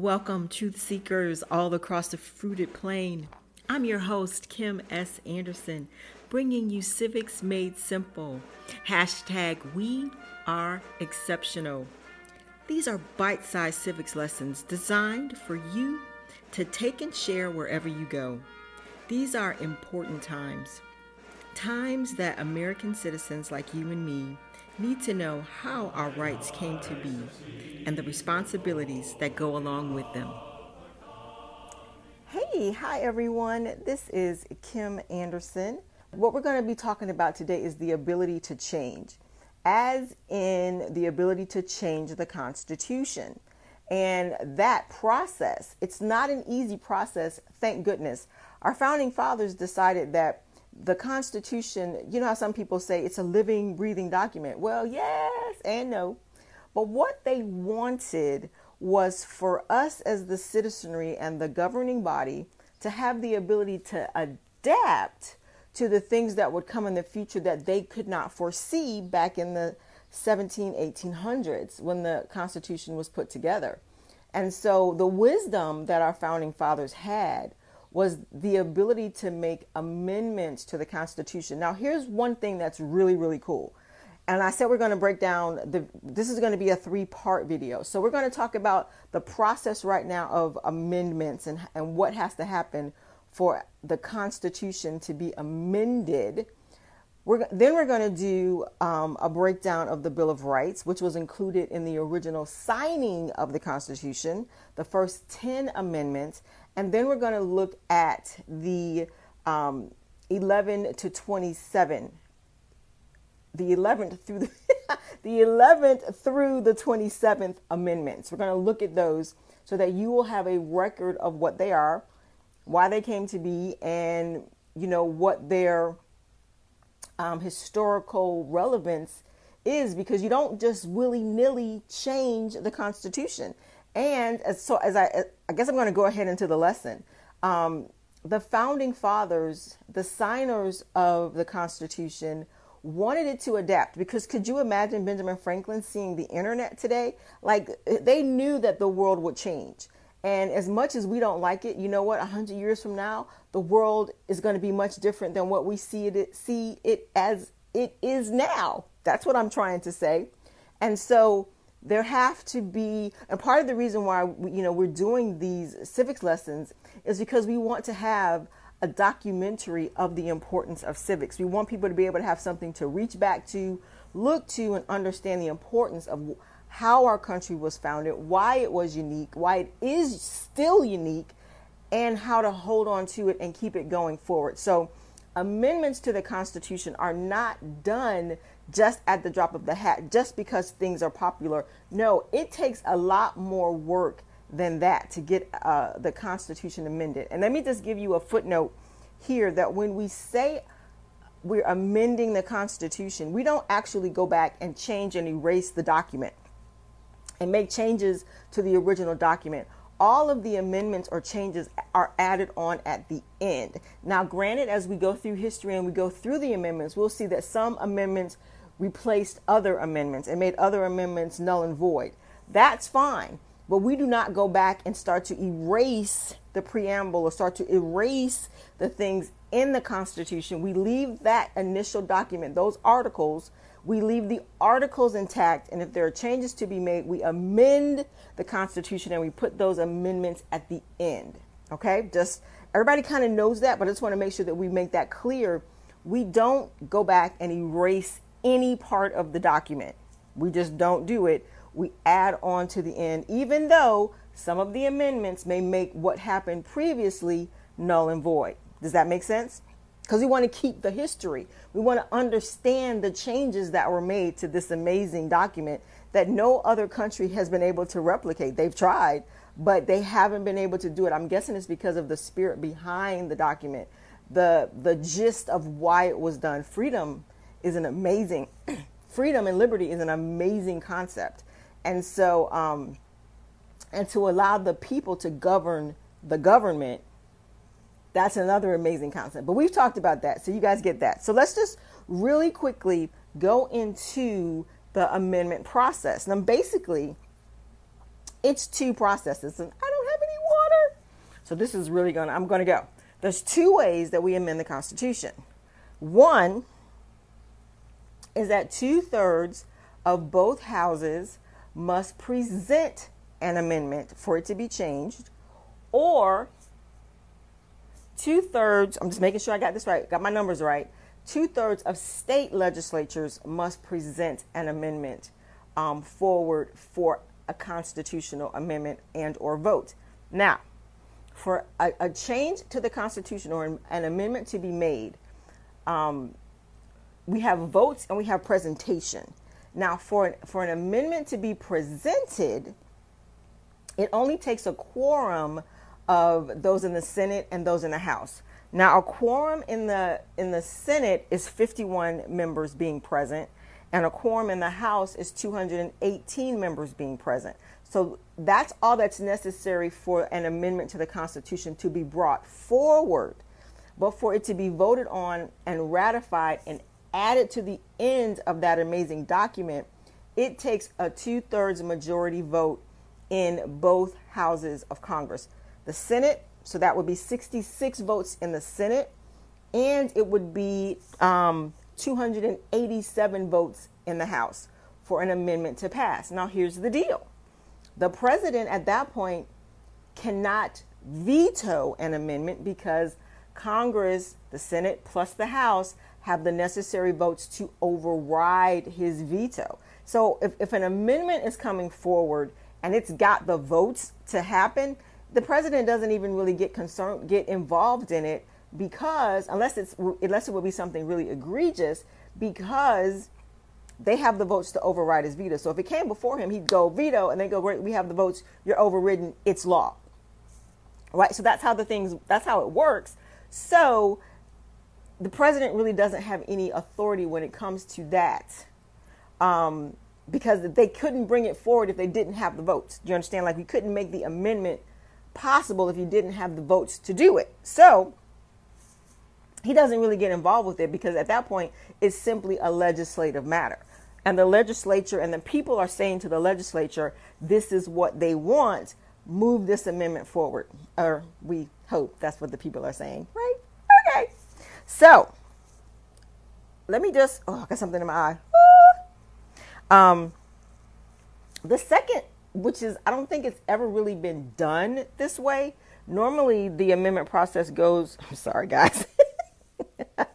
Welcome, truth seekers all across the fruited plain. I'm your host, Kim S. Anderson, bringing you Civics Made Simple. Hashtag We Are Exceptional. These are bite sized civics lessons designed for you to take and share wherever you go. These are important times. Times that American citizens like you and me need to know how our rights came to be and the responsibilities that go along with them. Hey, hi everyone. This is Kim Anderson. What we're going to be talking about today is the ability to change, as in the ability to change the Constitution. And that process, it's not an easy process, thank goodness. Our founding fathers decided that the Constitution, you know how some people say it's a living, breathing document. Well, yes and no. But what they wanted was for us as the citizenry and the governing body to have the ability to adapt to the things that would come in the future that they could not foresee back in the 17 1800s when the constitution was put together and so the wisdom that our founding fathers had was the ability to make amendments to the Constitution. Now, here's one thing that's really, really cool. And I said we're going to break down the this is going to be a three-part video. So we're going to talk about the process right now of amendments and and what has to happen for the Constitution to be amended. We're, then we're going to do um, a breakdown of the Bill of Rights, which was included in the original signing of the Constitution, the first 10 amendments. And then we're going to look at the um, 11 to 27, the 11th through the, the 11th through the 27th amendments. We're going to look at those so that you will have a record of what they are, why they came to be, and you know what their um, historical relevance is because you don't just willy nilly change the Constitution. And as, so, as I, I guess I'm going to go ahead into the lesson. Um, the founding fathers, the signers of the Constitution, wanted it to adapt because could you imagine Benjamin Franklin seeing the internet today? Like they knew that the world would change. And as much as we don't like it, you know what? A hundred years from now, the world is going to be much different than what we see it see it as it is now. That's what I'm trying to say. And so there have to be and part of the reason why you know we're doing these civics lessons is because we want to have a documentary of the importance of civics we want people to be able to have something to reach back to look to and understand the importance of how our country was founded why it was unique why it is still unique and how to hold on to it and keep it going forward so amendments to the constitution are not done just at the drop of the hat, just because things are popular. No, it takes a lot more work than that to get uh, the Constitution amended. And let me just give you a footnote here that when we say we're amending the Constitution, we don't actually go back and change and erase the document and make changes to the original document. All of the amendments or changes are added on at the end. Now, granted, as we go through history and we go through the amendments, we'll see that some amendments replaced other amendments and made other amendments null and void. That's fine. But we do not go back and start to erase the preamble or start to erase the things in the Constitution. We leave that initial document, those articles, we leave the articles intact. And if there are changes to be made, we amend the Constitution and we put those amendments at the end. Okay? Just everybody kind of knows that, but I just want to make sure that we make that clear. We don't go back and erase any part of the document. We just don't do it. We add on to the end, even though some of the amendments may make what happened previously null and void. Does that make sense? Because we want to keep the history. We want to understand the changes that were made to this amazing document that no other country has been able to replicate. They've tried, but they haven't been able to do it. I'm guessing it's because of the spirit behind the document, the the gist of why it was done. Freedom is an amazing freedom and liberty is an amazing concept and so um, and to allow the people to govern the government that's another amazing concept but we've talked about that so you guys get that so let's just really quickly go into the amendment process now basically it's two processes and i don't have any water. So this is really going to, I'm going to go. There's two ways that we amend the Constitution. One is that two thirds of both houses must present an amendment for it to be changed, or two thirds, I'm just making sure I got this right, got my numbers right. Two thirds of state legislatures must present an amendment um, forward for a constitutional amendment and or vote. Now, for a, a change to the Constitution or an amendment to be made, um, we have votes and we have presentation. Now, for, for an amendment to be presented, it only takes a quorum of those in the Senate and those in the House. Now, a quorum in the in the Senate is 51 members being present, and a quorum in the House is 218 members being present. So that's all that's necessary for an amendment to the Constitution to be brought forward. But for it to be voted on and ratified and added to the end of that amazing document, it takes a two thirds majority vote in both houses of Congress. The Senate, so that would be 66 votes in the Senate, and it would be um, 287 votes in the House for an amendment to pass. Now, here's the deal the president at that point cannot veto an amendment because Congress, the Senate plus the House, have the necessary votes to override his veto. So if, if an amendment is coming forward and it's got the votes to happen, the president doesn't even really get concerned, get involved in it because unless it's unless it would be something really egregious, because they have the votes to override his veto. So if it came before him, he'd go veto, and they go, "Great, we have the votes. You're overridden. It's law." Right. So that's how the things. That's how it works. So the president really doesn't have any authority when it comes to that. Um, because they couldn't bring it forward if they didn't have the votes. Do you understand? Like we couldn't make the amendment possible if you didn't have the votes to do it. So he doesn't really get involved with it because at that point it's simply a legislative matter. And the legislature and the people are saying to the legislature, this is what they want, move this amendment forward. Or we hope that's what the people are saying, right? So let me just, oh, I got something in my eye. Um, the second, which is, I don't think it's ever really been done this way. Normally, the amendment process goes, I'm sorry, guys.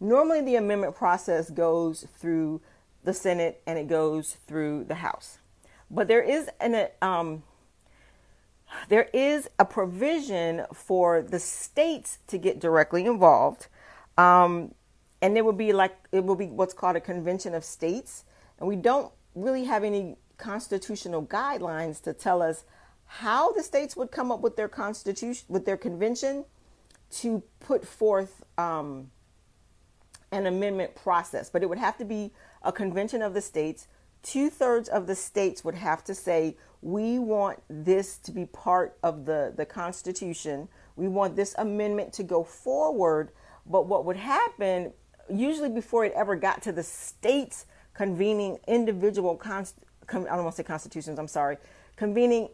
Normally, the amendment process goes through the Senate and it goes through the House. But there is an, um, there is a provision for the states to get directly involved. Um, and it would be like it will be what's called a convention of states and we don't really have any constitutional guidelines to tell us how the states would come up with their constitution with their convention to put forth um, an amendment process but it would have to be a convention of the states two-thirds of the states would have to say we want this to be part of the, the constitution we want this amendment to go forward but what would happen usually before it ever got to the states convening individual const- con- I don't want to say constitutions, I'm sorry, convening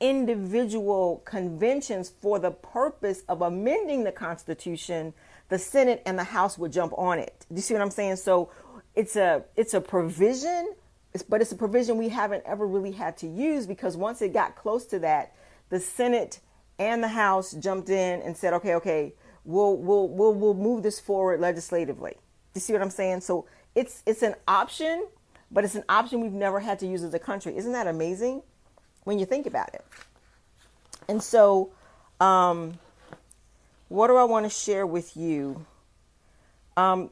individual conventions for the purpose of amending the constitution, the Senate and the House would jump on it. Do you see what I'm saying? So it's a it's a provision, but it's a provision we haven't ever really had to use because once it got close to that, the Senate and the House jumped in and said, okay, okay, we'll we'll we'll we'll move this forward legislatively. Do you see what I'm saying? So it's it's an option, but it's an option we've never had to use as a country. Isn't that amazing when you think about it? And so, um, what do I want to share with you? Um,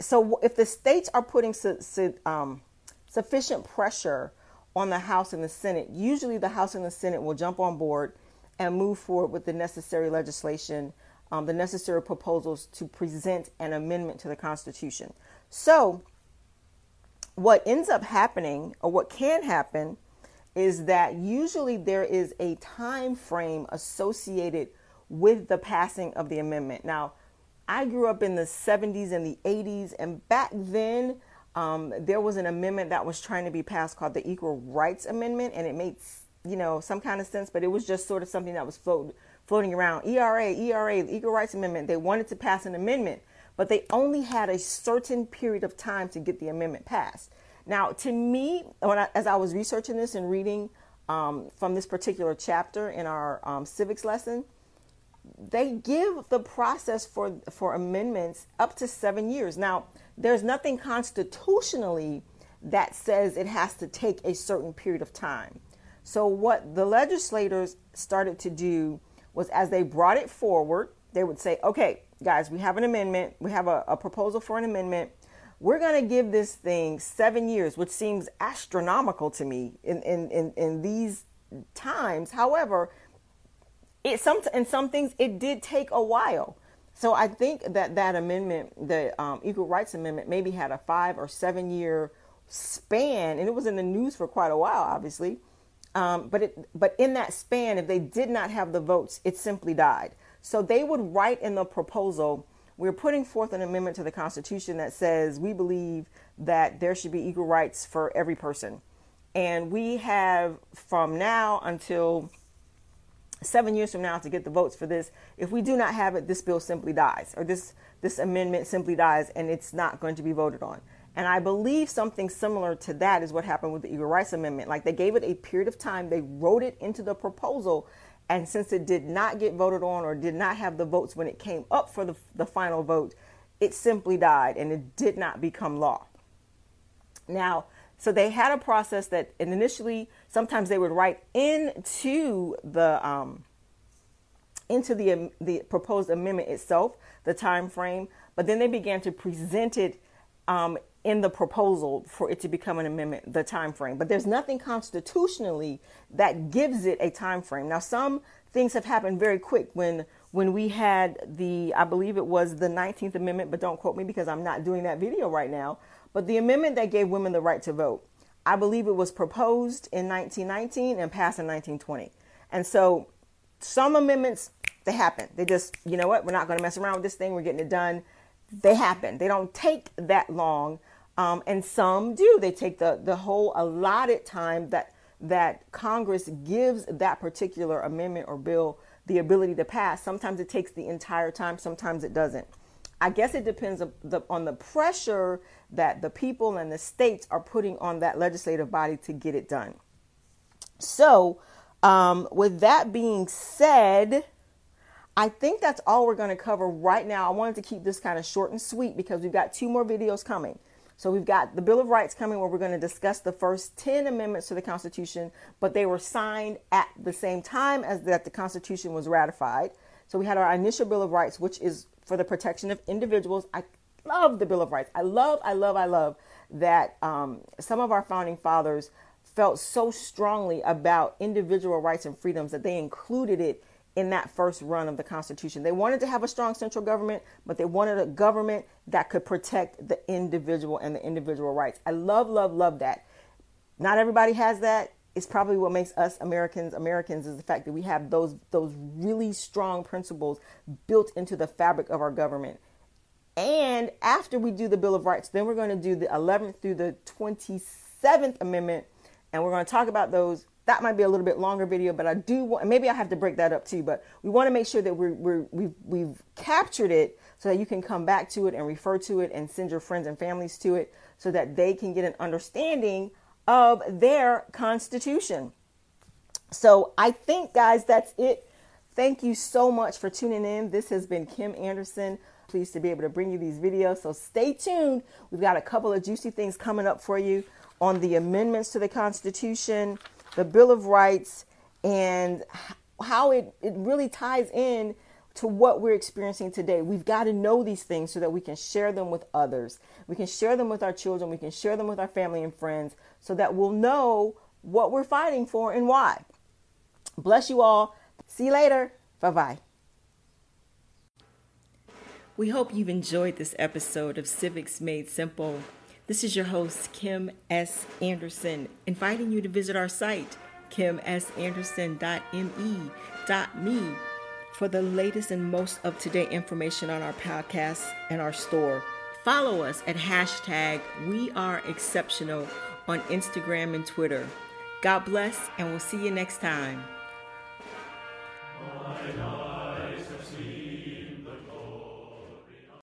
so, if the states are putting su- su- um, sufficient pressure on the House and the Senate, usually the House and the Senate will jump on board and move forward with the necessary legislation, um, the necessary proposals to present an amendment to the Constitution. So, what ends up happening, or what can happen, is that usually there is a time frame associated with the passing of the amendment. Now, I grew up in the 70s and the 80s, and back then um, there was an amendment that was trying to be passed called the Equal Rights Amendment, and it made you know, some kind of sense, but it was just sort of something that was float, floating around. ERA, ERA, the Equal Rights Amendment, they wanted to pass an amendment, but they only had a certain period of time to get the amendment passed. Now, to me, I, as I was researching this and reading um, from this particular chapter in our um, civics lesson, they give the process for for amendments up to seven years. Now, there's nothing constitutionally that says it has to take a certain period of time. So, what the legislators started to do was as they brought it forward, they would say, okay, guys, we have an amendment, we have a, a proposal for an amendment. We're going to give this thing seven years, which seems astronomical to me in, in, in, in these times. However, it some in some things it did take a while. So I think that that amendment, the um, Equal Rights Amendment, maybe had a five or seven year span, and it was in the news for quite a while, obviously. Um, but it, but in that span, if they did not have the votes, it simply died. So they would write in the proposal, "We're putting forth an amendment to the Constitution that says we believe that there should be equal rights for every person, and we have from now until." Seven years from now to get the votes for this. If we do not have it, this bill simply dies, or this this amendment simply dies, and it's not going to be voted on. And I believe something similar to that is what happened with the Equal Rights Amendment. Like they gave it a period of time, they wrote it into the proposal, and since it did not get voted on or did not have the votes when it came up for the, the final vote, it simply died and it did not become law. Now, so they had a process that initially sometimes they would write into the um, into the the proposed amendment itself the time frame, but then they began to present it um, in the proposal for it to become an amendment the time frame but there's nothing constitutionally that gives it a time frame now some things have happened very quick when when we had the i believe it was the 19th amendment but don't quote me because i'm not doing that video right now but the amendment that gave women the right to vote i believe it was proposed in 1919 and passed in 1920 and so some amendments they happen they just you know what we're not going to mess around with this thing we're getting it done they happen. They don't take that long, um, and some do. They take the the whole allotted time that that Congress gives that particular amendment or bill the ability to pass. Sometimes it takes the entire time. Sometimes it doesn't. I guess it depends on the pressure that the people and the states are putting on that legislative body to get it done. So, um, with that being said, I think that's all we're going to cover right now. I wanted to keep this kind of short and sweet because we've got two more videos coming. So we've got the Bill of Rights coming where we're going to discuss the first 10 amendments to the Constitution, but they were signed at the same time as that the Constitution was ratified. So we had our initial Bill of Rights, which is for the protection of individuals. I love the Bill of Rights. I love, I love, I love that um, some of our founding fathers felt so strongly about individual rights and freedoms that they included it in that first run of the Constitution. They wanted to have a strong central government, but they wanted a government that could protect the individual and the individual rights. I love, love, love that. Not everybody has that. It's probably what makes us Americans Americans is the fact that we have those those really strong principles built into the fabric of our government. And after we do the Bill of Rights, then we're going to do the 11th through the 27th Amendment, and we're going to talk about those that might be a little bit longer video, but I do want, maybe I have to break that up too, but we want to make sure that we're, we're, we've, we've captured it so that you can come back to it and refer to it and send your friends and families to it so that they can get an understanding of their constitution. So I think, guys, that's it. Thank you so much for tuning in. This has been Kim Anderson. Pleased to be able to bring you these videos. So stay tuned. We've got a couple of juicy things coming up for you on the amendments to the Constitution the Bill of Rights, and how it, it really ties in to what we're experiencing today. We've got to know these things so that we can share them with others. We can share them with our children. We can share them with our family and friends so that we'll know what we're fighting for and why. Bless you all. See you later. Bye bye. We hope you've enjoyed this episode of Civics Made Simple. This is your host, Kim S. Anderson, inviting you to visit our site, kimsanderson.me.me, for the latest and most up to date information on our podcast and our store. Follow us at hashtag We Are Exceptional on Instagram and Twitter. God bless, and we'll see you next time.